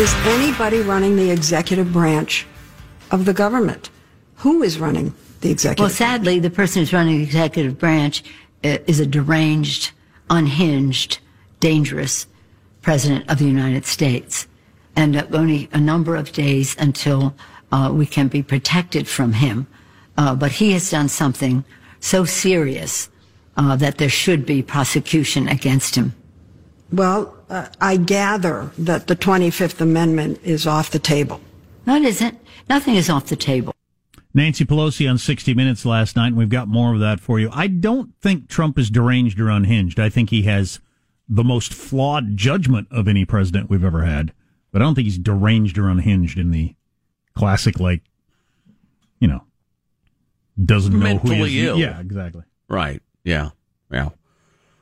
Is anybody running the executive branch of the government? Who is running the executive? Well, sadly, the person who's running the executive branch uh, is a deranged, unhinged, dangerous president of the United States. And uh, only a number of days until uh, we can be protected from him. Uh, but he has done something so serious uh, that there should be prosecution against him. Well, uh, I gather that the 25th Amendment is off the table. No, it isn't. Nothing is off the table. Nancy Pelosi on 60 Minutes last night, and we've got more of that for you. I don't think Trump is deranged or unhinged. I think he has the most flawed judgment of any president we've ever had. But I don't think he's deranged or unhinged in the classic, like, you know, doesn't know Mentally who he is. ill. Yeah, exactly. Right. Yeah. Yeah.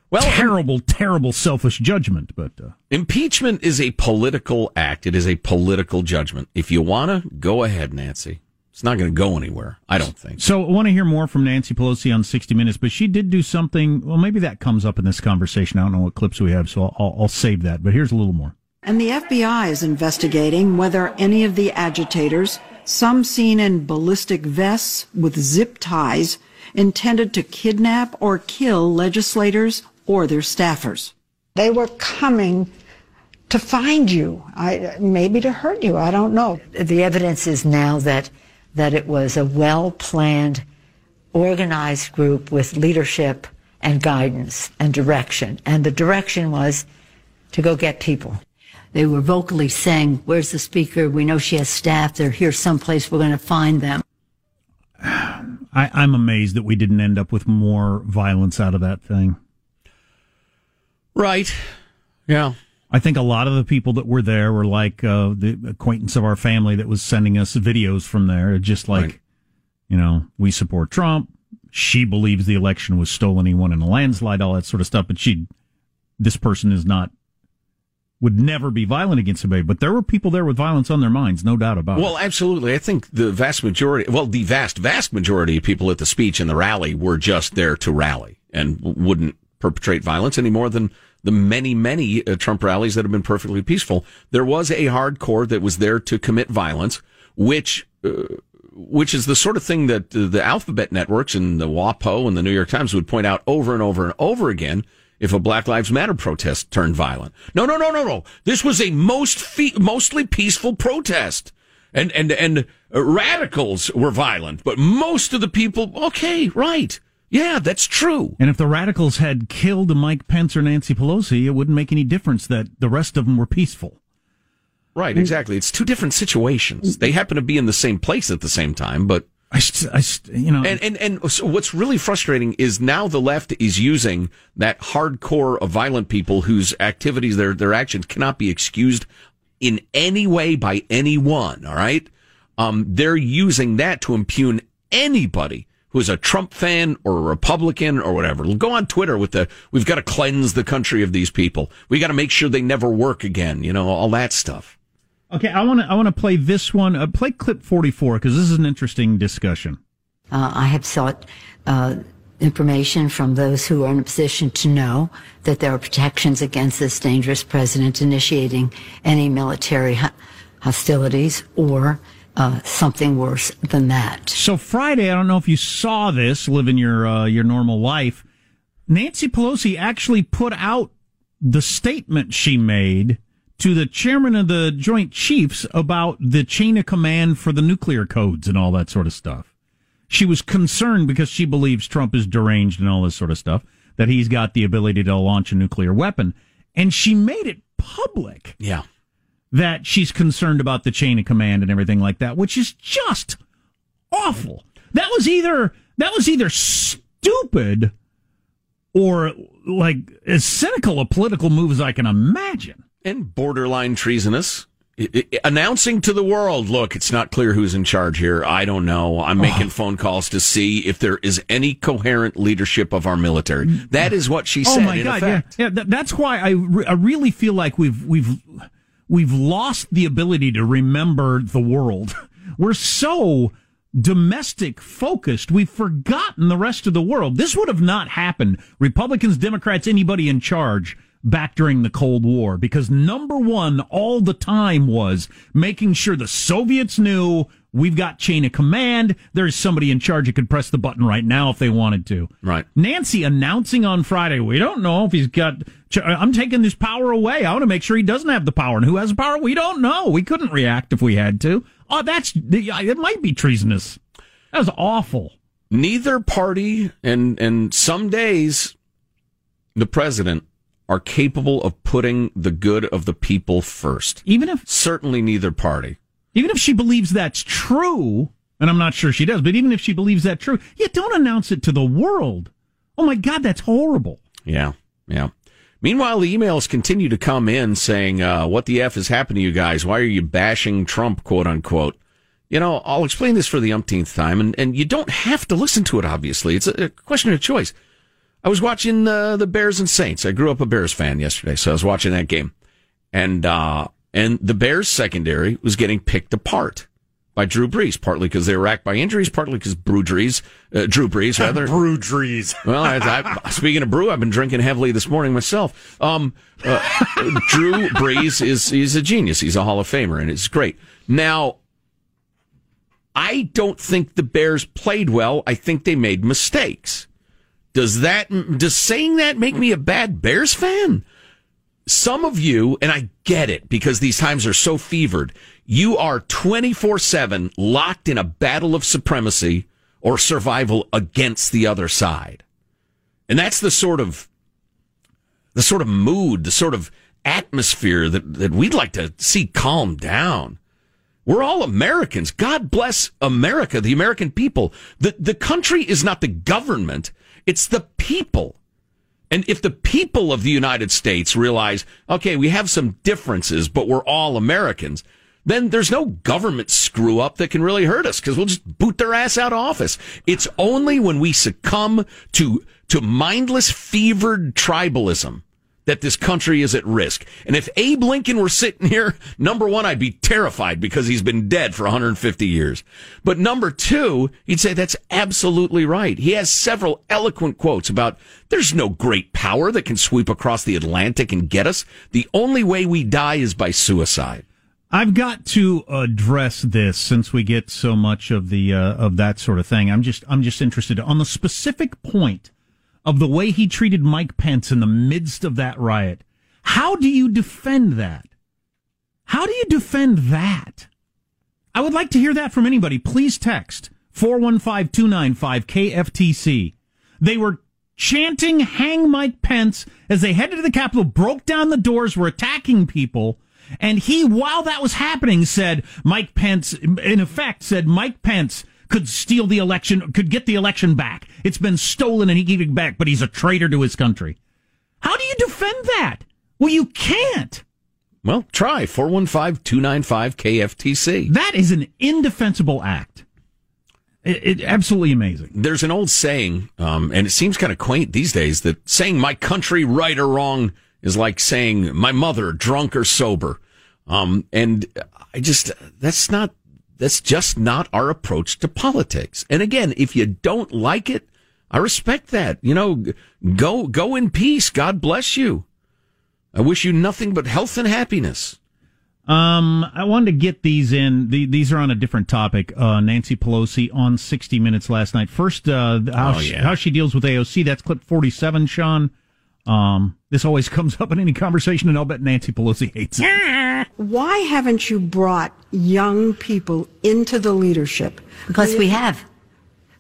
Well, terrible, terrible selfish judgment. But uh, impeachment is a political act. It is a political judgment. If you want to, go ahead, Nancy. It's not going to go anywhere. I don't think. So I want to hear more from Nancy Pelosi on 60 Minutes, but she did do something. Well, maybe that comes up in this conversation. I don't know what clips we have, so I'll, I'll, I'll save that. But here's a little more. And the FBI is investigating whether any of the agitators, some seen in ballistic vests with zip ties, intended to kidnap or kill legislators or their staffers. They were coming to find you, I, maybe to hurt you. I don't know. The evidence is now that that it was a well planned, organized group with leadership and guidance and direction. And the direction was to go get people. They were vocally saying, Where's the speaker? We know she has staff. They're here someplace. We're going to find them. I, I'm amazed that we didn't end up with more violence out of that thing. Right. Yeah. I think a lot of the people that were there were like uh, the acquaintance of our family that was sending us videos from there. Just like, Right. you know, we support Trump. She believes the election was stolen. He won in a landslide, all that sort of stuff. But she, this person is not, would never be violent against somebody. But there were people there with violence on their minds, no doubt about Well, it. absolutely. I think the vast majority, well, the vast, vast majority of people at the speech and the rally were just there to rally and wouldn't perpetrate violence any more than the many, many uh, Trump rallies that have been perfectly peaceful. There was a hardcore that was there to commit violence, which, uh, which is the sort of thing that uh, the alphabet networks and the WAPO and the New York Times would point out over and over and over again. if a Black Lives Matter protest turned violent. No, no, no, no, no. This was a most mostly peaceful protest. And, and, and radicals were violent, but most of the people, okay, right. Yeah, that's true. And if the radicals had killed Mike Pence or Nancy Pelosi, it wouldn't make any difference that the rest of them were peaceful. Right, exactly. It's two different situations. They happen to be in the same place at the same time, but I, I, you know, and and and so what's really frustrating is now the left is using that hardcore of violent people whose activities, their their actions cannot be excused in any way by anyone. All right, um, they're using that to impugn anybody who's a Trump fan or a Republican or whatever. Go on Twitter with the we've got to cleanse the country of these people. We got to make sure they never work again. You know all that stuff. Okay, I want to I want to play this one. Uh, play clip forty four because this is an interesting discussion. Uh, I have sought uh, information from those who are in a position to know that there are protections against this dangerous president initiating any military hostilities or uh, something worse than that. So Friday, I don't know if you saw this, living your uh, your normal life. Nancy Pelosi actually put out the statement she made to the chairman of the Joint Chiefs about the chain of command for the nuclear codes and all that sort of stuff. She was concerned because she believes Trump is deranged and all this sort of stuff, that he's got the ability to launch a nuclear weapon. And she made it public. Yeah. That she's concerned about the chain of command and everything like that, which is just awful. That was either, that was either stupid or like as cynical a political move as I can imagine and borderline treasonous. announcing to the world, look, it's not clear who's in charge here. I don't know. I'm making oh. phone calls to see if there is any coherent leadership of our military. That is what she oh said. Oh my god! Yeah, yeah. that's why I, re- I really feel like we've we've we've lost the ability to remember the world. We're so domestic focused. We've forgotten the rest of the world. This would have not happened. Republicans, Democrats, anybody in charge back during the Cold War because number one all the time was making sure the Soviets knew we've got chain of command. There's somebody in charge who could press the button right now if they wanted to. Right. Nancy announcing on Friday, we don't know if he's got, uh, I'm taking this power away. I want to make sure he doesn't have the power. And who has the power? We don't know. We couldn't react if we had to. Oh, that's, it might be treasonous. That was awful. Neither party and, and some days the president are capable of putting the good of the people first. Even if certainly neither party. Even if she believes that's true, and I'm not sure she does, but even if she believes that true, yeah, don't announce it to the world. Oh my God, that's horrible. Yeah, yeah. Meanwhile, the emails continue to come in saying, uh, "What the f has happened to you guys? Why are you bashing Trump?" "Quote unquote." You know, I'll explain this for the umpteenth time, and, and you don't have to listen to it. Obviously, it's a, a question of choice. I was watching uh, the Bears and Saints. I grew up a Bears fan yesterday, so I was watching that game, and uh, and the Bears secondary was getting picked apart by Drew Brees, partly because they were racked by injuries, partly because Brew Brees, uh, Drew Brees rather. Brew Brees. well, I, I, speaking of brew, I've been drinking heavily this morning myself. Um, uh, Drew Brees is is a genius. He's a Hall of Famer, and it's great. Now, I don't think the Bears played well. I think they made mistakes. Does that, does saying that make me a bad Bears fan? Some of you, and I get it because these times are so fevered, you are 24 7 locked in a battle of supremacy or survival against the other side. And that's the sort of, the sort of mood, the sort of atmosphere that, that we'd like to see calm down. We're all Americans. God bless America, the American people. The, the country is not the government. It's the people. And if the people of the United States realize, okay, we have some differences, but we're all Americans, then there's no government screw up that can really hurt us because we'll just boot their ass out of office. It's only when we succumb to, to mindless, fevered tribalism that this country is at risk. And if Abe Lincoln were sitting here, number one, I'd be terrified because he's been dead for 150 years. But number two, you'd say that's absolutely right. He has several eloquent quotes about there's no great power that can sweep across the Atlantic and get us. The only way we die is by suicide. I've got to address this since we get so much of the uh, of that sort of thing. I'm just I'm just interested on the specific point of the way he treated Mike Pence in the midst of that riot. How do you defend that? How do you defend that? I would like to hear that from anybody. Please text 415 295 KFTC. They were chanting hang Mike Pence as they headed to the Capitol, broke down the doors, were attacking people. And he, while that was happening, said Mike Pence, in effect, said Mike Pence could steal the election, could get the election back. It's been stolen and he gave it back, but he's a traitor to his country. How do you defend that? Well, you can't. Well, try 415 295 KFTC. That is an indefensible act. It, it, absolutely amazing. There's an old saying, um, and it seems kind of quaint these days, that saying my country right or wrong is like saying my mother drunk or sober. Um, and I just, that's not, that's just not our approach to politics. And again, if you don't like it, I respect that. You know, go, go in peace. God bless you. I wish you nothing but health and happiness. Um, I wanted to get these in. The, these are on a different topic. Uh, Nancy Pelosi on 60 Minutes last night. First, uh, how, oh, yeah. she, how she deals with AOC. That's clip 47, Sean. Um, this always comes up in any conversation, and I'll bet Nancy Pelosi hates it. Why haven't you brought young people into the leadership? Because we have.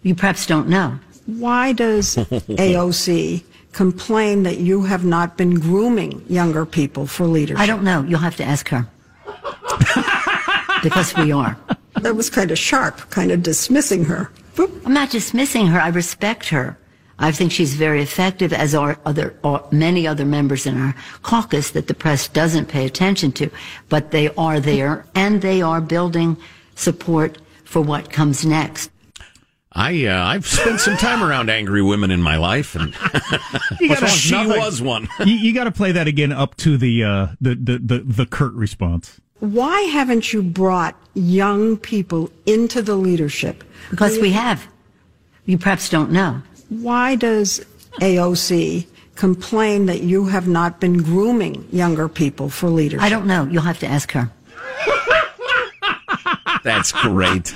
You perhaps don't know. Why does AOC complain that you have not been grooming younger people for leadership? I don't know. You'll have to ask her. because we are. That was kind of sharp, kind of dismissing her. I'm not dismissing her. I respect her. I think she's very effective, as are other are many other members in our caucus that the press doesn't pay attention to. But they are there, and they are building support for what comes next. I uh, I've spent some time around angry women in my life, and gotta, she nothing. was one. you, you got to play that again up to the, uh, the the the the curt response. Why haven't you brought young people into the leadership? Because we have. You perhaps don't know. Why does AOC complain that you have not been grooming younger people for leadership? I don't know. You'll have to ask her. That's great.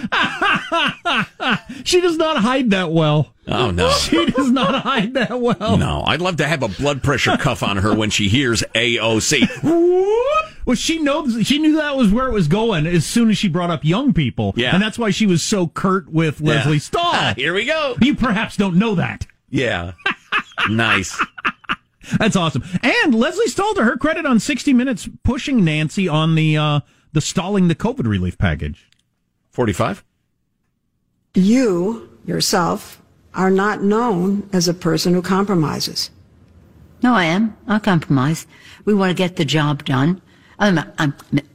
she does not hide that well. Oh no, she does not hide that well. No, I'd love to have a blood pressure cuff on her when she hears AOC. What? Well, she knows she knew that was where it was going as soon as she brought up young people. Yeah, and that's why she was so curt with yeah. Lesley Stahl. Ah, here we go. You perhaps don't know that. Yeah, nice. That's awesome. And Lesley Stahl, to her credit, on 60 Minutes, pushing Nancy on the uh, the stalling the COVID relief package. 45? You, yourself, are not known as a person who compromises. No, I am. I compromise. We want to get the job done. I'm, I'm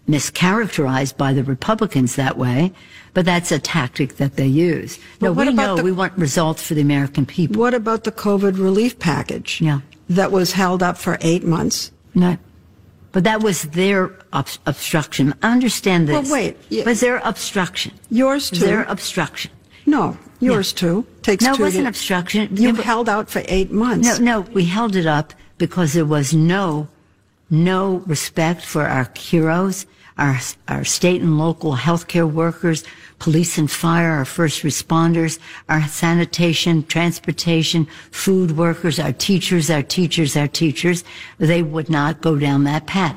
mischaracterized by the Republicans that way, but that's a tactic that they use. But no, we know the, we want results for the American people. What about the COVID relief package? Yeah. That was held up for eight months? No. But that was their ob- obstruction. I understand this. Well, wait. Yeah. Was their obstruction? Yours too. Their obstruction. No, yours yeah. too. Takes no, two it wasn't to, obstruction. You held out for eight months. No, no, we held it up because there was no, no respect for our heroes, our, our state and local healthcare workers, police and fire, our first responders, our sanitation, transportation, food workers, our teachers, our teachers, our teachers, they would not go down that path.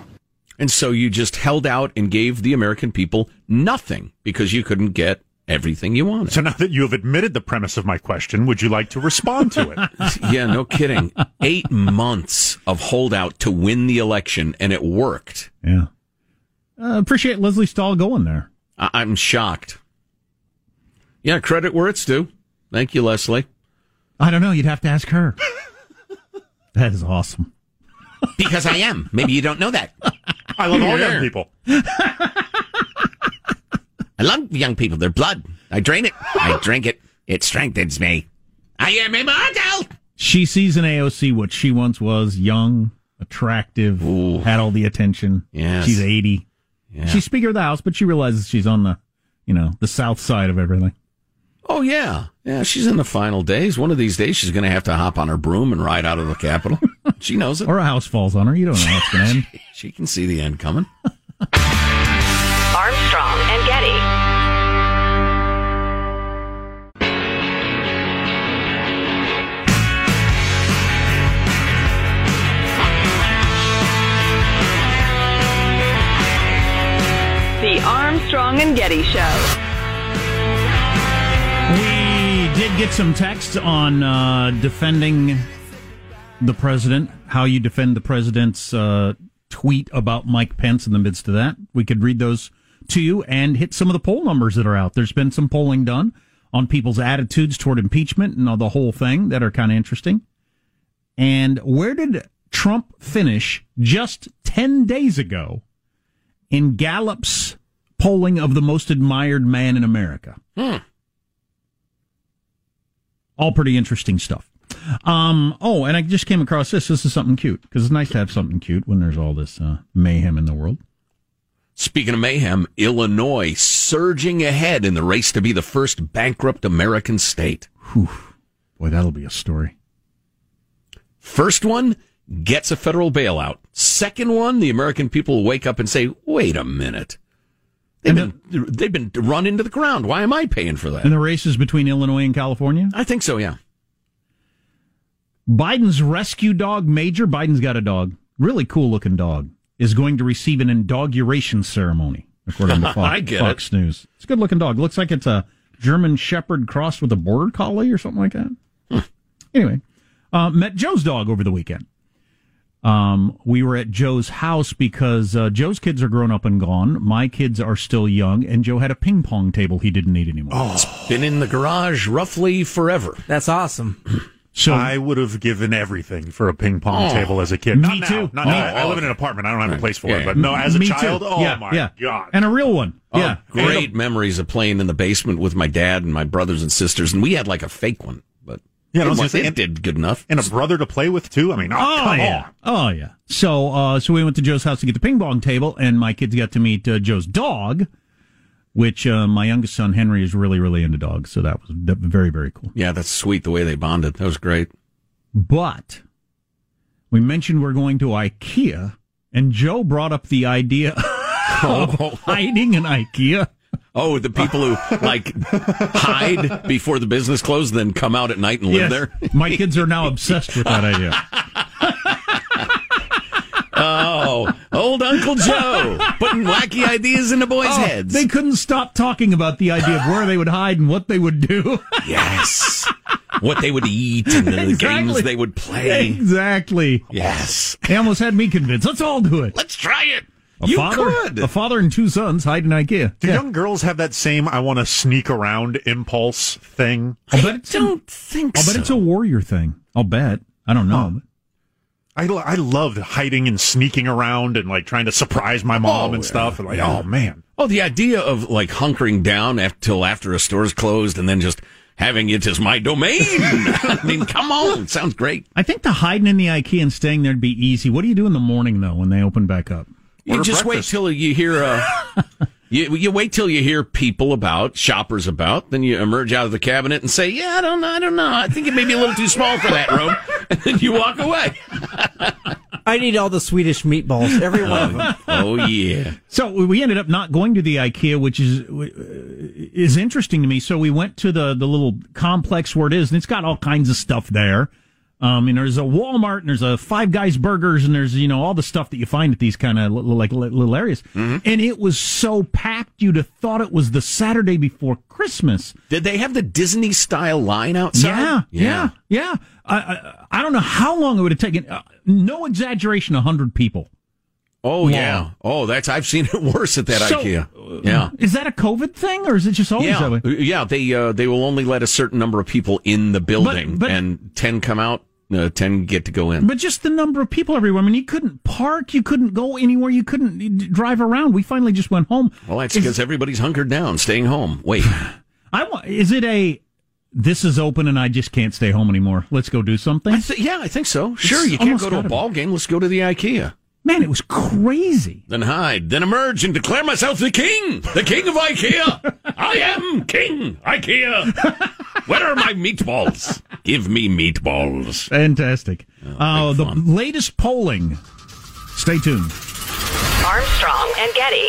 And so you just held out and gave the American people nothing because you couldn't get everything you wanted. So now that you have admitted the premise of my question, would you like to respond to it? yeah, no kidding. Eight months of holdout to win the election, and it worked. Yeah. Uh, appreciate Lesley Stahl going there. I- I'm shocked. Yeah, credit where it's due. Thank you, Lesley. I don't know. You'd have to ask her. that is awesome. because I am. Maybe you don't know that. I love all young people. I love young people. They're blood. I drain it. I drink it. It strengthens me. I am immortal. She sees in AOC what she once was young, attractive, Ooh. had all the attention. Yes. She's 80. Yeah. She's Speaker of the House, but she realizes she's on the, you know, the south side of everything. Oh yeah, yeah. She's in the final days. One of these days, she's going to have to hop on her broom and ride out of the Capitol. she knows it. Or a house falls on her. You don't know what's going to end. she, she can see the end coming. Armstrong and Getty. The Armstrong and Getty Show did get some texts on uh, defending the president, how you defend the president's uh, tweet about Mike Pence in the midst of that. We could read those to you and hit some of the poll numbers that are out. There's been some polling done on people's attitudes toward impeachment and the whole thing that are kind of interesting. And where did Trump finish just 10 days ago in Gallup's polling of the most admired man in America? Hmm. All pretty interesting stuff. Um, oh, and I just came across this. This is something cute because it's nice to have something cute when there's all this uh, mayhem in the world. Speaking of mayhem, Illinois surging ahead in the race to be the first bankrupt American state. Whew. Boy, that'll be a story. First one gets a federal bailout. Second one, the American people will wake up and say, wait a minute. They've been, they've been run into the ground. Why am I paying for that? And the races between Illinois and California? I think so, yeah. Biden's rescue dog, Major, Biden's got a dog, really cool looking dog, is going to receive an inauguration ceremony, according to Fox, Fox News. It's a good looking dog. Looks like it's a German Shepherd crossed with a Border Collie or something like that. Anyway, uh, met Joe's dog over the weekend. Um, we were at Joe's house because uh, Joe's kids are grown up and gone. My kids are still young, and Joe had a ping pong table he didn't need anymore. It's been in the garage roughly forever. That's awesome. So I would have given everything for a ping pong Oh, table as a kid. me Not now. too. Not Oh, now. I oh, live in an apartment. I don't have a place for Yeah, it. But no, as a Me too. child, oh yeah, my yeah. god! and a real one. Oh, yeah, great memories of playing in the basement with my dad and my brothers and sisters. And we had like a fake one, but Yeah, I it, was it did good enough. and a brother to play with too. I mean, oh, Oh come yeah. on. Oh yeah. So uh, so we went to Joe's house to get the ping pong table, and my kids got to meet uh, Joe's dog, which uh, my youngest son Henry is really really into dogs. So that was very very cool. Yeah, that's sweet the way they bonded. That was great. But we mentioned we're going to IKEA, and Joe brought up the idea of hiding in IKEA. Oh, the people who like hide before the business closes, then come out at night and live Yes. there. My kids are now obsessed with that idea. Oh, old Uncle Joe putting wacky ideas into boys' Oh, heads. They couldn't stop talking about the idea of where they would hide and what they would do. yes, what they would eat and the games they would play. Exactly. Yes, They almost had me convinced. Let's all do it. let's try it. A you father, could. a father and two sons hide in IKEA. Do Yeah. young girls have that same "I want to sneak around" impulse thing? I'll bet it's, don't think I'll bet it's a warrior thing. I'll bet. I don't know. I, lo- I loved hiding and sneaking around and like trying to surprise my mom Oh, and yeah. stuff. And like, Yeah. oh man, Oh, the idea of like hunkering down after, after a store's closed and then just having it as my domain. I mean, come on, sounds great. I think the hiding in the IKEA and staying there'd be easy. What do you do in the morning though when they open back up? You just breakfast. wait till you hear. Uh, you you wait till you hear people about shoppers about. Then you emerge out of the cabinet and say, "Yeah, I don't know, I don't know. I think it may be a little too small for that room." And then you walk away. I need all the Swedish meatballs, every one of them. Oh yeah. So we ended up not going to the IKEA, which is is interesting to me. So we went to the the little complex where it is, and it's got all kinds of stuff there. Um, and there's a Walmart, and there's a Five Guys Burgers, and there's you know all the stuff that you find at these kind of like li- little areas. And it was so packed, you'd have thought it was the Saturday before Christmas. Did they have the Disney style line outside? Yeah, yeah, yeah. I, I I don't know how long it would have taken. Uh, no exaggeration, a hundred people. Oh yeah. Oh, that's I've seen it worse at that So, IKEA. Yeah. Is that a COVID thing, or is it just always that Yeah, way? yeah. They uh, they will only let a certain number of people in the building, but- and ten come out. Uh, ten get to go in. But just the number of people everywhere. I mean, you couldn't park, you couldn't go anywhere, you couldn't drive around. We finally just went home. well, that's because everybody's hunkered down, staying home. Wait, I want. Is it a? This is open and I just can't stay home anymore. Let's go do something. I th- yeah, I think so. Sure, you can't go to a ball game. Let's go to the IKEA. Man, it was crazy. Then hide, then emerge and declare myself the king, the king of IKEA. I am king IKEA. Where are my meatballs? Give me meatballs. Fantastic. Oh, big uh, the fun. latest polling. Stay tuned. Armstrong and Getty.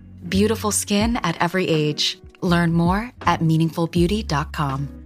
Beautiful skin at every age. Learn more at meaningfulbeauty.com.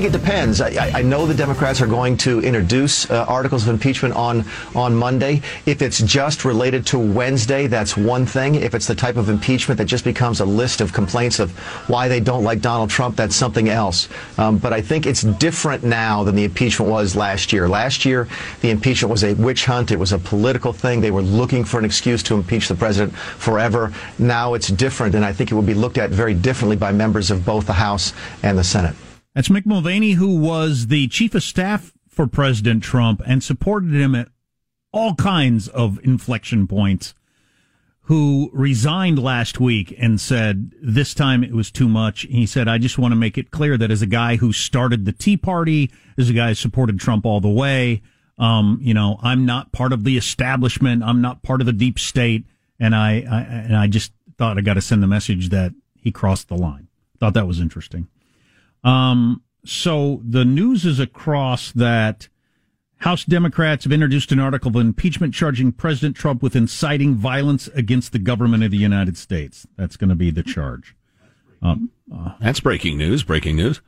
think it depends. I, I- know the Democrats are going to introduce uh, articles of impeachment on on Monday. If it's just related to Wednesday, that's one thing. If it's the type of impeachment that just becomes a list of complaints of why they don't like Donald Trump, that's something else. Um, but I think it's different now than the impeachment was last year. Last year, the impeachment was a witch hunt. It was a political thing. They were looking for an excuse to impeach the president forever. Now it's different, and I think it will be looked at very differently by members of both the House and the Senate. That's Mick Mulvaney, who was the chief of staff for President Trump and supported him at all kinds of inflection points, who resigned last week and said this time it was too much. He said, I just want to make it clear that as a guy who started the Tea Party, as a guy who supported Trump all the way, um, you know, I'm not part of the establishment. I'm not part of the deep state. And I, I and I just thought I got to send the message that he crossed the line. Thought that was interesting. Um, so the news is across that House Democrats have introduced an article of impeachment charging President Trump with inciting violence against the government of the United States. That's going to be the charge. Um, uh, That's breaking news. Breaking news.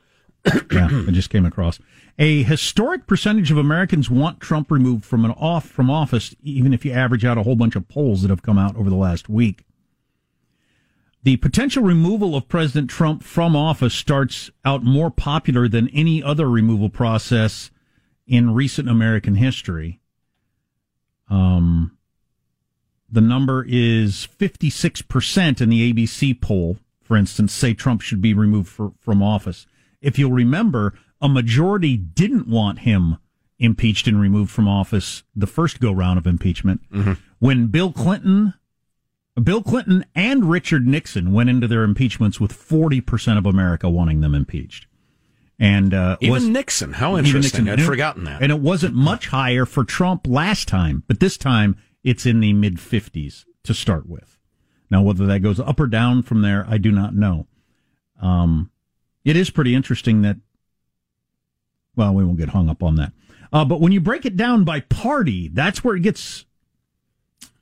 yeah, it just came across. A historic percentage of Americans want Trump removed from an off from office, even if you average out a whole bunch of polls that have come out over the last week. The potential removal of President Trump from office starts out more popular than any other removal process in recent American history. Um, the number is 56% in the ABC poll, for instance, say Trump should be removed for, from office. If you'll remember, a majority didn't want him impeached and removed from office the first go round of impeachment. When Bill Clinton, Bill Clinton and Richard Nixon went into their impeachments with 40% of America wanting them impeached. And uh, Even was- Nixon. How interesting. Nixon. I'd forgotten that. And it wasn't much higher for Trump last time, but this time it's in the mid 50s to start with. Now, whether that goes up or down from there, I do not know. Um, it is pretty interesting that, well, we won't get hung up on that. Uh, but when you break it down by party, that's where it gets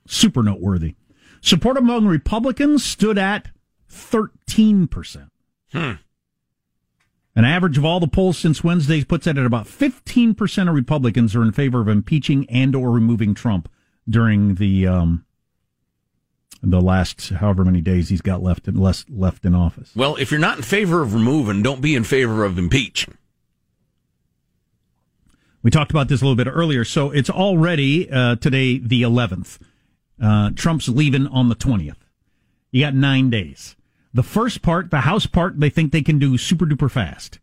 super noteworthy. Support among Republicans stood at 13%. Hmm. An average of all the polls since Wednesday puts it at about 15% of Republicans are in favor of impeaching and or removing Trump during the um, the last however many days he's got left in, less left in office. Well, if you're not in favor of removing, don't be in favor of impeaching. We talked about this a little bit earlier. So it's already uh, today the 11th. Uh, Trump's leaving on the 20th. You got nine days. The first part, the House part, they think they can do super duper fast.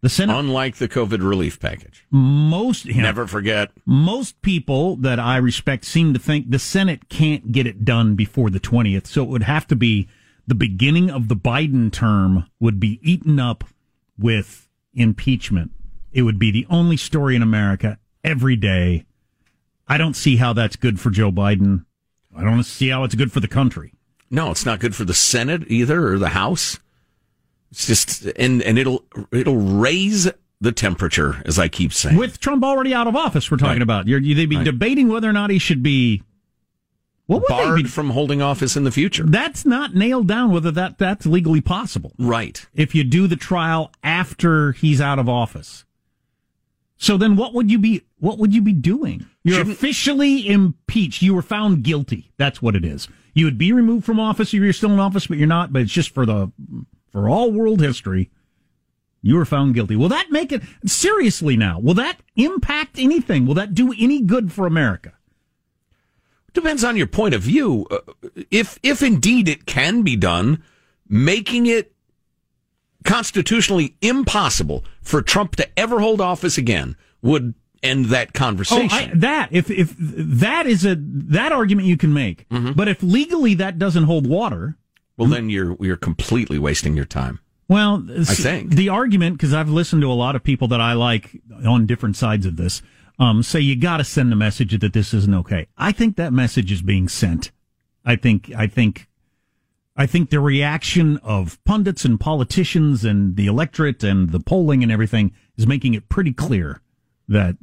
The Senate, Unlike the COVID relief package. most you know, Never forget. most people that I respect seem to think the Senate can't get it done before the 20th. So it would have to be the beginning of the Biden term would be eaten up with impeachment. It would be the only story in America every day. I don't see how that's good for Joe Biden. I don't see how it's good for the country. No, it's not good for the Senate either or the House. It's just and and it'll it'll raise the temperature, as I keep saying. With Trump already out of office, we're talking Right. about. You're, they'd be Right. debating whether or not he should be. What would barred be? from holding office in the future. That's not nailed down whether that that's legally possible. Right. If you do the trial after he's out of office. So then what would you be what would you be doing? You're Shouldn't- officially impeached. You were found guilty. That's what it is. You would be removed from office if you're still in office, but you're not, but it's just for the for all world history. You were found guilty. Will that make it seriously now? Will that impact anything? Will that do any good for America? Depends on your point of view. Uh, If if indeed it can be done, making it constitutionally impossible for Trump to ever hold office again would end that conversation. Oh, I, that if if that is a that argument you can make, Mm-hmm. but if legally that doesn't hold water, well, then you're you're completely wasting your time. well, I think. the argument because I've listened to a lot of people that I like on different sides of this um, say you got to send the message that this isn't okay. I think that message is being sent. I think I think I think the reaction of pundits and politicians and the electorate and the polling and everything is making it pretty clear that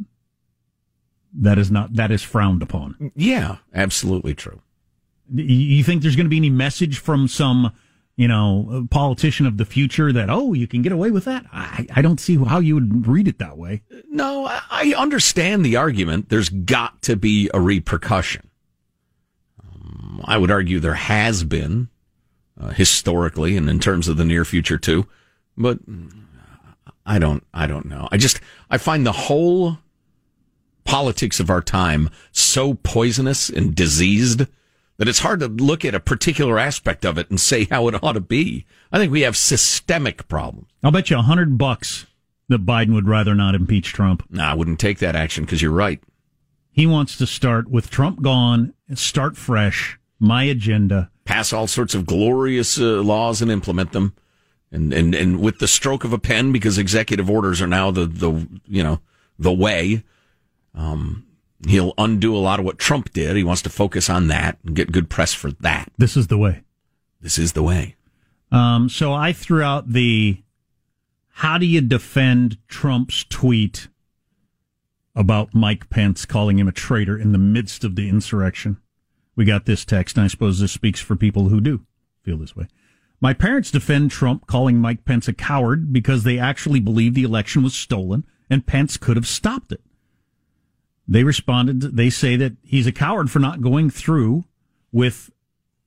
that is not that is frowned upon. Yeah, absolutely true. You think there's going to be any message from some, you know, politician of the future that oh, you can get away with that? I, I don't see how you would read it that way. No, I- I understand the argument. There's got to be a repercussion. Um, I would argue there has been uh, historically, and in terms of the near future too. But I don't. I don't know. I just I find the whole politics of our time so poisonous and diseased that it's hard to look at a particular aspect of it and say how it ought to be. I think we have systemic problems. I'll bet you a hundred bucks that Biden would rather not impeach Trump. Nah, I wouldn't take that action because you're right. He wants to start with Trump gone, start fresh. My agenda. Pass all sorts of glorious uh, laws and implement them, and, and and with the stroke of a pen, because executive orders are now the the you know the way. Um, he'll undo a lot of what Trump did. He wants to focus on that and get good press for that. This is the way. This is the way. Um, so I threw out the how do you defend Trump's tweet about Mike Pence calling him a traitor in the midst of the insurrection? We got this text, and I suppose this speaks for people who do feel this way. My parents defend Trump calling Mike Pence a coward because they actually believe the election was stolen and Pence could have stopped it. They responded, they say that he's a coward for not going through with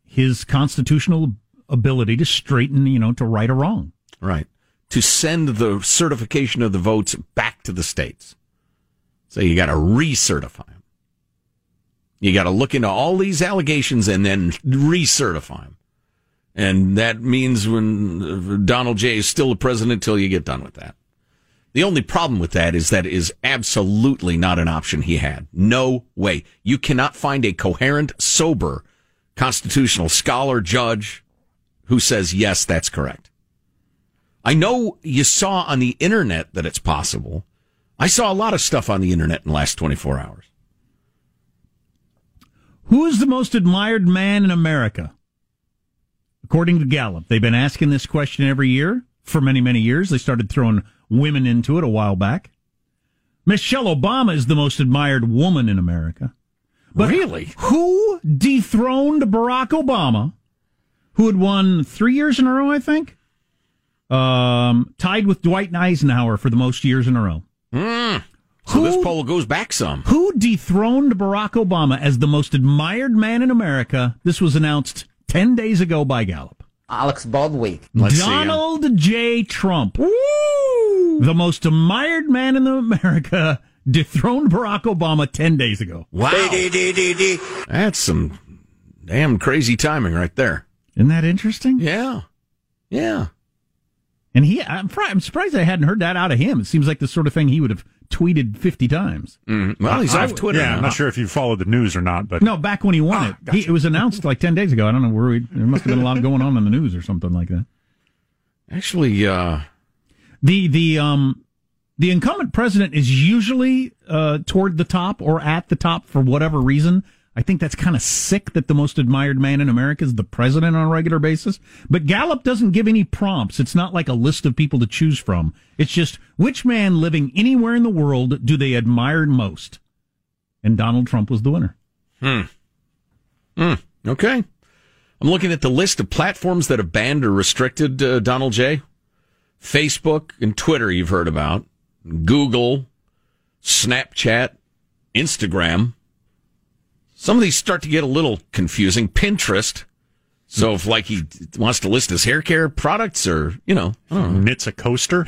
his constitutional ability to straighten, you know, to right a wrong. Right. To send the certification of the votes back to the states. So you got to recertify them. You got to look into all these allegations and then recertify them. And that means when uh, Donald J is still the president until you get done with that. The only problem with that is that is absolutely not an option he had. No way. You cannot find a coherent, sober constitutional scholar, judge who says, yes, that's correct. I know you saw on the internet that it's possible. I saw a lot of stuff on the internet in the last 24 hours. Who is the most admired man in America? According to Gallup, they've been asking this question every year for many, many years. They started throwing women into it a while back. Michelle Obama is the most admired woman in America. But really? Who dethroned Barack Obama, who had won three years in a row, I think? Um, tied with Dwight Eisenhower for the most years in a row. Mm. So Who- this poll goes back some. Who dethroned Barack Obama as the most admired man in America? This was announced 10 days ago by Gallup. Alec Baldwin. Let's Donald J. Trump. The most admired man in America dethroned Barack Obama 10 days ago. Wow. That's some damn crazy timing right there. Isn't that interesting? Yeah. Yeah. And he, I'm, fri- I'm surprised I hadn't heard that out of him. It seems like the sort of thing he would have tweeted 50 times. Mm. Well, he's I- off Twitter. Yeah, now. I'm not sure if you followed the news or not, but No, back when he won it. He, it was announced like 10 days ago. I don't know where we, there must have been a lot going on in the news or something like that. Actually, uh, The, the, um, the incumbent president is usually uh, toward the top or at the top for whatever reason. I think that's kind of sick that the most admired man in America is the president on a regular basis. But Gallup doesn't give any prompts. It's not like a list of people to choose from. It's just which man living anywhere in the world do they admire most? And Donald Trump was the winner. Hmm. Hmm. Okay. I'm looking at the list of platforms that have banned or restricted uh, Donald J. Facebook and Twitter, you've heard about. Google, Snapchat, Instagram. Some of these start to get a little confusing. Pinterest. So if like he wants to list his hair care products or, you know, I know, knits a coaster.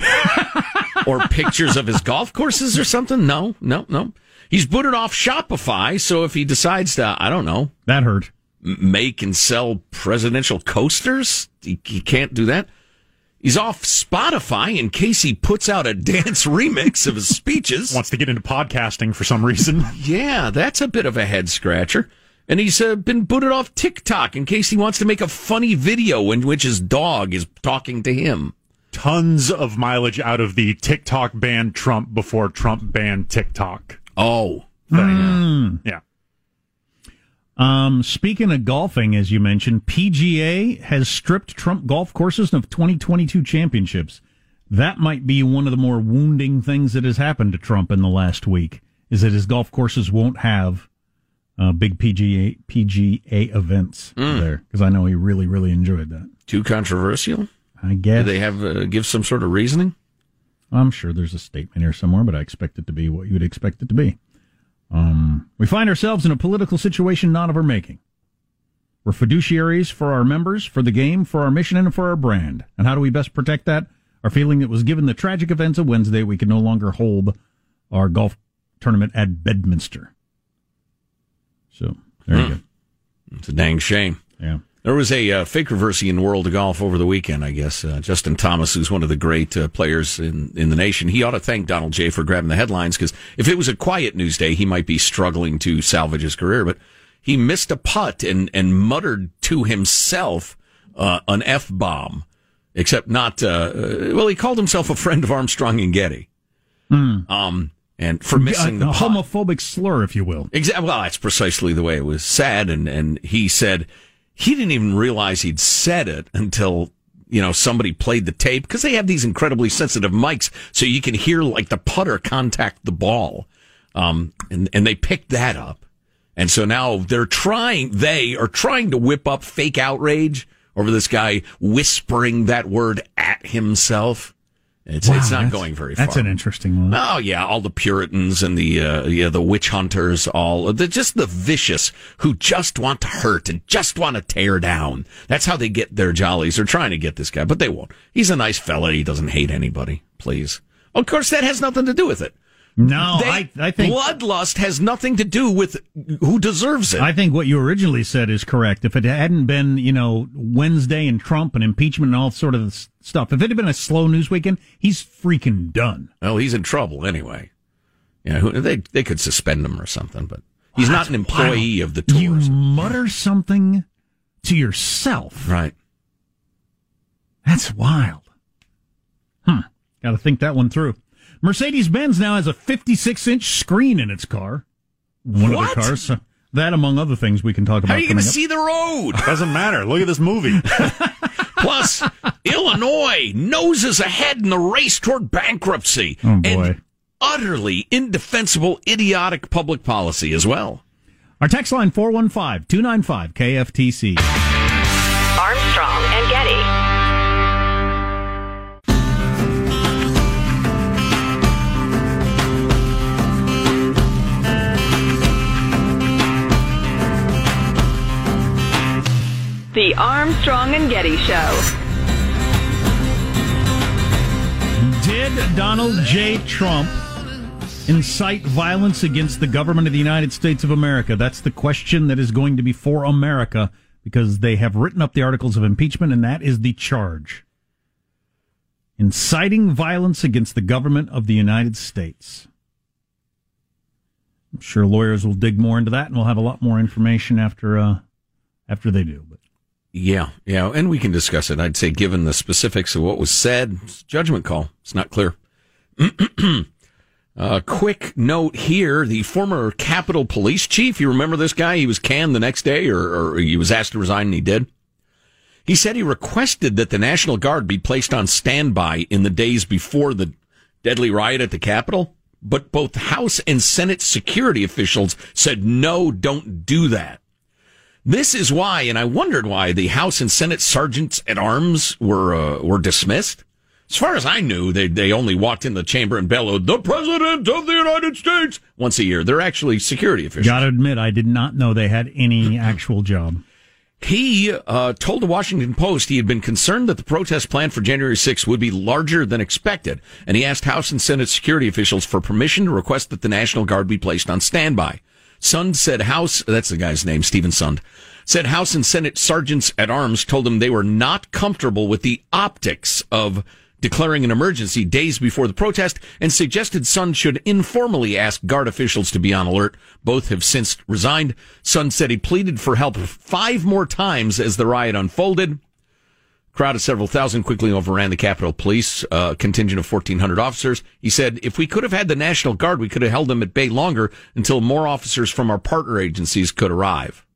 or pictures of his golf courses or something. No, no, no. He's booted off Shopify. So if he decides to, I don't know, That hurt. make and sell presidential coasters, he, he can't do that. He's off Spotify in case he puts out a dance remix of his speeches. Wants to get into podcasting for some reason. Yeah, that's a bit of a head scratcher. And he's uh, been booted off TikTok in case he wants to make a funny video in which his dog is talking to him. Tons of mileage out of the TikTok banned Trump before Trump banned TikTok. Oh, thing. Yeah. Um, speaking of golfing, as you mentioned, PGA has stripped Trump golf courses of 2022 championships. That might be one of the more wounding things that has happened to Trump in the last week. Is that his golf courses won't have uh, big PGA PGA events Mm. there because I know he really really enjoyed that. Too controversial? I Do guess they have uh, give some sort of reasoning? I'm sure there's a statement here somewhere, but I expect it to be what you would expect it to be. Um, we find ourselves in a political situation not of our making. We're fiduciaries for our members, for the game, for our mission, and for our brand. And how do we best protect that? Our feeling that was given the tragic events of Wednesday, we can no longer hold our golf tournament at Bedminster. So there you Hmm. go. It's a dang shame. Yeah. There was a uh, fakerversy in world of golf over the weekend, I guess. Uh, Justin Thomas, who's one of the great uh, players in, in the nation, he ought to thank Donald J. for grabbing the headlines because if it was a quiet news day, he might be struggling to salvage his career. But he missed a putt and, and muttered to himself uh, an F bomb, except not, uh, uh, well, he called himself a friend of Armstrong and Getty. Um, and for missing a, the a homophobic slur, if you will. Exactly. Well, that's precisely the way it was said. And, and he said he didn't even realize he'd said it until, you know, somebody played the tape because they have these incredibly sensitive mics. So you can hear like the putter contact the ball. Um, and, and they picked that up. And so now they're trying, they are trying to whip up fake outrage over this guy whispering that word at himself. It's, Wow, it's not going very far. That's an interesting one. Oh yeah, all the Puritans and the uh, yeah the witch hunters, all the just the vicious who just want to hurt and just want to tear down. That's how they get their jollies. They're trying to get this guy, but they won't. He's a nice fella. He doesn't hate anybody. Please. Of course, that has nothing to do with it. No, They- I, I think bloodlust has nothing to do with who deserves it. I think what you originally said is correct. If it hadn't been, you know, Wednesday and Trump and impeachment and all sort of stuff, if it had been a slow news weekend, he's freaking done. well, he's in trouble anyway. Yeah, who- they they could suspend him or something, but he's not an employee of the You mutter something to yourself. Right. That's wild. Hmm. Got to think that one through. Mercedes Benz now has a 56 inch screen in its car. One What? of the cars. So that, among other things, we can talk about. How are you going to see the road? Doesn't matter. Look at this movie. Plus, Illinois noses ahead in the race toward bankruptcy. Oh, boy. And utterly indefensible, idiotic public policy as well. Our text line 415 295 KFTC. Armstrong and Getty Show. Did Donald J. Trump incite violence against the government of the United States of America? That's the question that is going to be for America because they have written up the articles of impeachment, and that is the charge. Inciting violence against the government of the United States. I'm sure lawyers will dig more into that, and we'll have a lot more information after uh, after they do. Yeah, yeah, and we can discuss it. I'd say, given the specifics of what was said, judgment call. It's not clear. A quick note here: the former Capitol Police Chief. You remember this guy? He was canned the next day, or, or he was asked to resign, and he did. He said he requested that the National Guard be placed on standby in the days before the deadly riot at the Capitol, but both House and Senate security officials said no, don't do that. This is why, and I wondered why the House and Senate sergeants at arms were uh, were dismissed. As far as I knew, they they only walked in the chamber and bellowed, "The President of the United States" once a year. They're actually security officials. got to admit, I did not know they had any actual job. He uh, told the Washington Post he had been concerned that the protest planned for January 6th would be larger than expected, and he asked House and Senate security officials for permission to request that the National Guard be placed on standby. Sund said House, that's the guy's name, Steven Sund, said House and Senate sergeants at arms told him they were not comfortable with the optics of declaring an emergency days before the protest and suggested Sund should informally ask Guard officials to be on alert. Both have since resigned. Sund said he pleaded for help five more times as the riot unfolded. Crowd of several thousand quickly overran the Capitol Police, uh, contingent of 1,400 officers. He said, if we could have had the National Guard, we could have held them at bay longer until more officers from our partner agencies could arrive.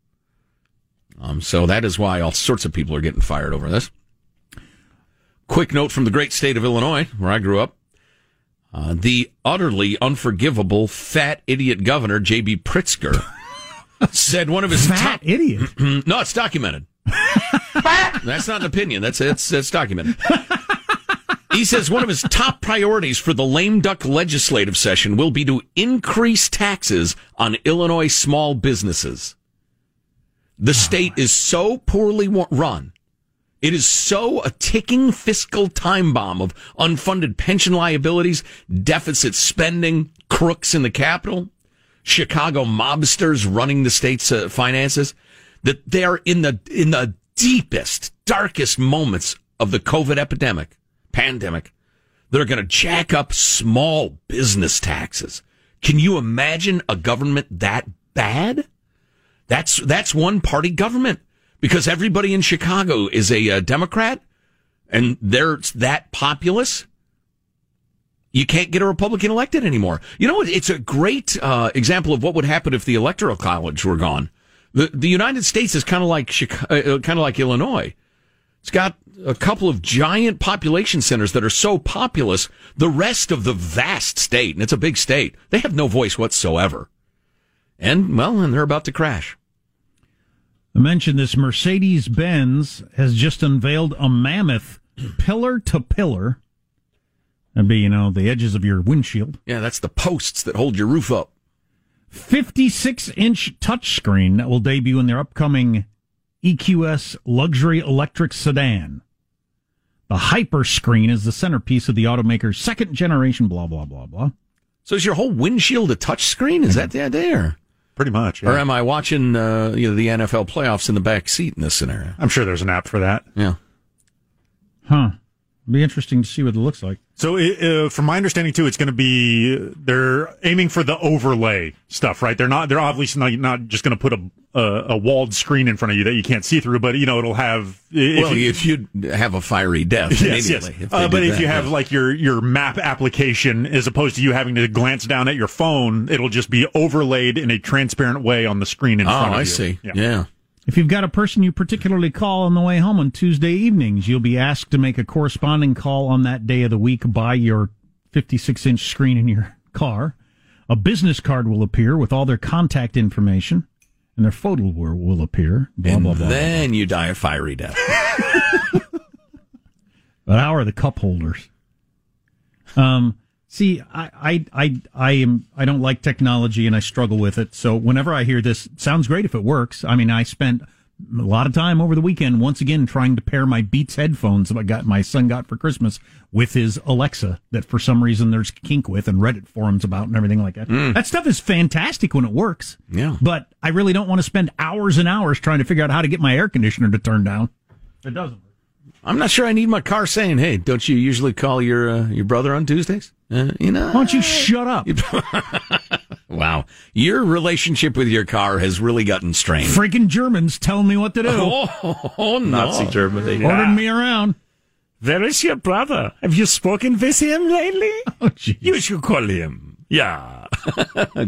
Um, so that is why all sorts of people are getting fired over this. Quick note from the great state of Illinois, where I grew up. Uh, the utterly unforgivable fat idiot governor, J.B. Pritzker, said one of his Fat top idiot. no, it's documented. That's not an opinion. That's it's it's documented. He says one of his top priorities for the lame duck legislative session will be to increase taxes on Illinois small businesses. The state is so poorly run. It is so a ticking fiscal time bomb of unfunded pension liabilities, deficit spending, crooks in the capital, Chicago mobsters running the state's uh, finances that they are in the in the deepest, darkest moments of the COVID epidemic, pandemic. They're going to jack up small business taxes. Can you imagine a government that bad? That's that's one party government because everybody in Chicago is a uh, Democrat and they're that populous. You can't get a Republican elected anymore. You know? It's a great uh, example of what would happen if the Electoral College were gone. The the United States is kind of like Chicago, uh, kind of like Illinois. It's got a couple of giant population centers that are so populous. The rest of the vast state, and it's a big state, they have no voice whatsoever. And well, and they're about to crash. I mentioned this Mercedes Benz has just unveiled a mammoth pillar to pillar. That'd be, you know, the edges of your windshield. Yeah, that's the posts that hold your roof up. 56 inch touchscreen that will debut in their upcoming EQS luxury electric sedan. The Hyperscreen is the centerpiece of the automaker's second generation, blah, blah, blah, blah. So is your whole windshield a touchscreen? Is that the idea? Pretty much. Or am I watching uh, you know the NFL playoffs in the back seat in this scenario? I'm sure there's an app for that. Yeah. Huh. Be interesting to see what it looks like. So, uh, from my understanding too, it's going to be they're aiming for the overlay stuff, right? They're not. They're obviously not, not just going to put a, a, a walled screen in front of you that you can't see through, but you know it'll have. If well, you, if you have a fiery death, yes, yes. If uh, but if that, you have yeah. like your your map application, as opposed to you having to glance down at your phone, it'll just be overlaid in a transparent way on the screen in oh, front of I you. I see. yeah. If you've got a person you particularly call on the way home on Tuesday evenings, you'll be asked to make a corresponding call on that day of the week by your 56 inch screen in your car. A business card will appear with all their contact information, and their photo will, will appear. Blah, and blah, blah. then you die a fiery death. But how are the cup holders? Um, see, I, I, I, I am, I don't like technology and I struggle with it. So whenever I hear this, sounds great if it works. I mean, I spent a lot of time over the weekend once again trying to pair my Beats headphones that I got my son got for Christmas with his Alexa that for some reason there's kink with and Reddit forums about and everything like that. Mm. That stuff is fantastic when it works. Yeah. But I really don't want to spend hours and hours trying to figure out how to get my air conditioner to turn down. It doesn't. I'm not sure I need my car saying, "Hey, don't you usually call your uh, your brother on Tuesdays?" Uh, you know. Why don't you shut up? wow, your relationship with your car has really gotten strained. Freaking Germans telling me what to do. Oh, oh no, Nazi Germany. Ordering me around. Where is your brother? Have you spoken with him lately? Oh. You should call him. Yeah.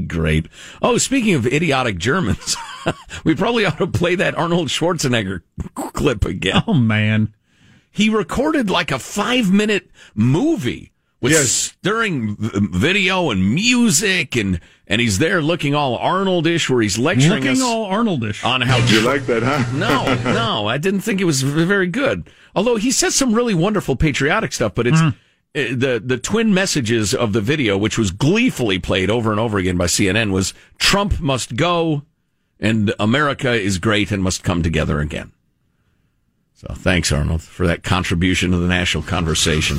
Great. Oh, speaking of idiotic Germans, we probably ought to play that Arnold Schwarzenegger clip again. Oh man, he recorded like a five minute movie with Yes. stirring video and music, and and he's there looking all Arnoldish, where he's lecturing looking us all Arnoldish. on how You like that, huh? no, no, I didn't think it was very good. Although he says some really wonderful patriotic stuff, but it's uh, the the twin messages of the video, which was gleefully played over and over again by CNN, was Trump must go, and America is great and must come together again. So thanks, Arnold, for that contribution to the national conversation.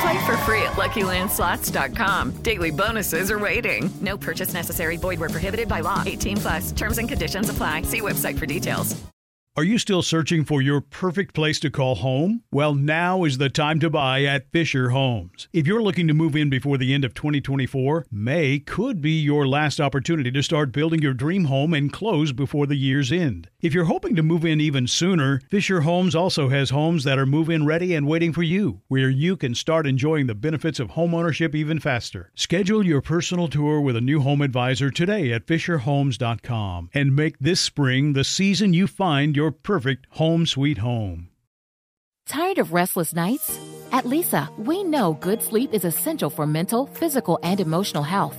Play for free at LuckyLandSlots.com. Daily bonuses are waiting. No purchase necessary. Void where prohibited by law. 18 plus. Terms and conditions apply. See website for details. Are you still searching for your perfect place to call home? Well, now is the time to buy at Fisher Homes. If you're looking to move in before the end of 2024, May could be your last opportunity to start building your dream home and close before the year's end. If you're hoping to move in even sooner, Fisher Homes also has homes that are move in ready and waiting for you, where you can start enjoying the benefits of homeownership even faster. Schedule your personal tour with a new home advisor today at FisherHomes.com and make this spring the season you find your perfect home sweet home. Tired of restless nights? At Leesa, we know good sleep is essential for mental, physical, and emotional health.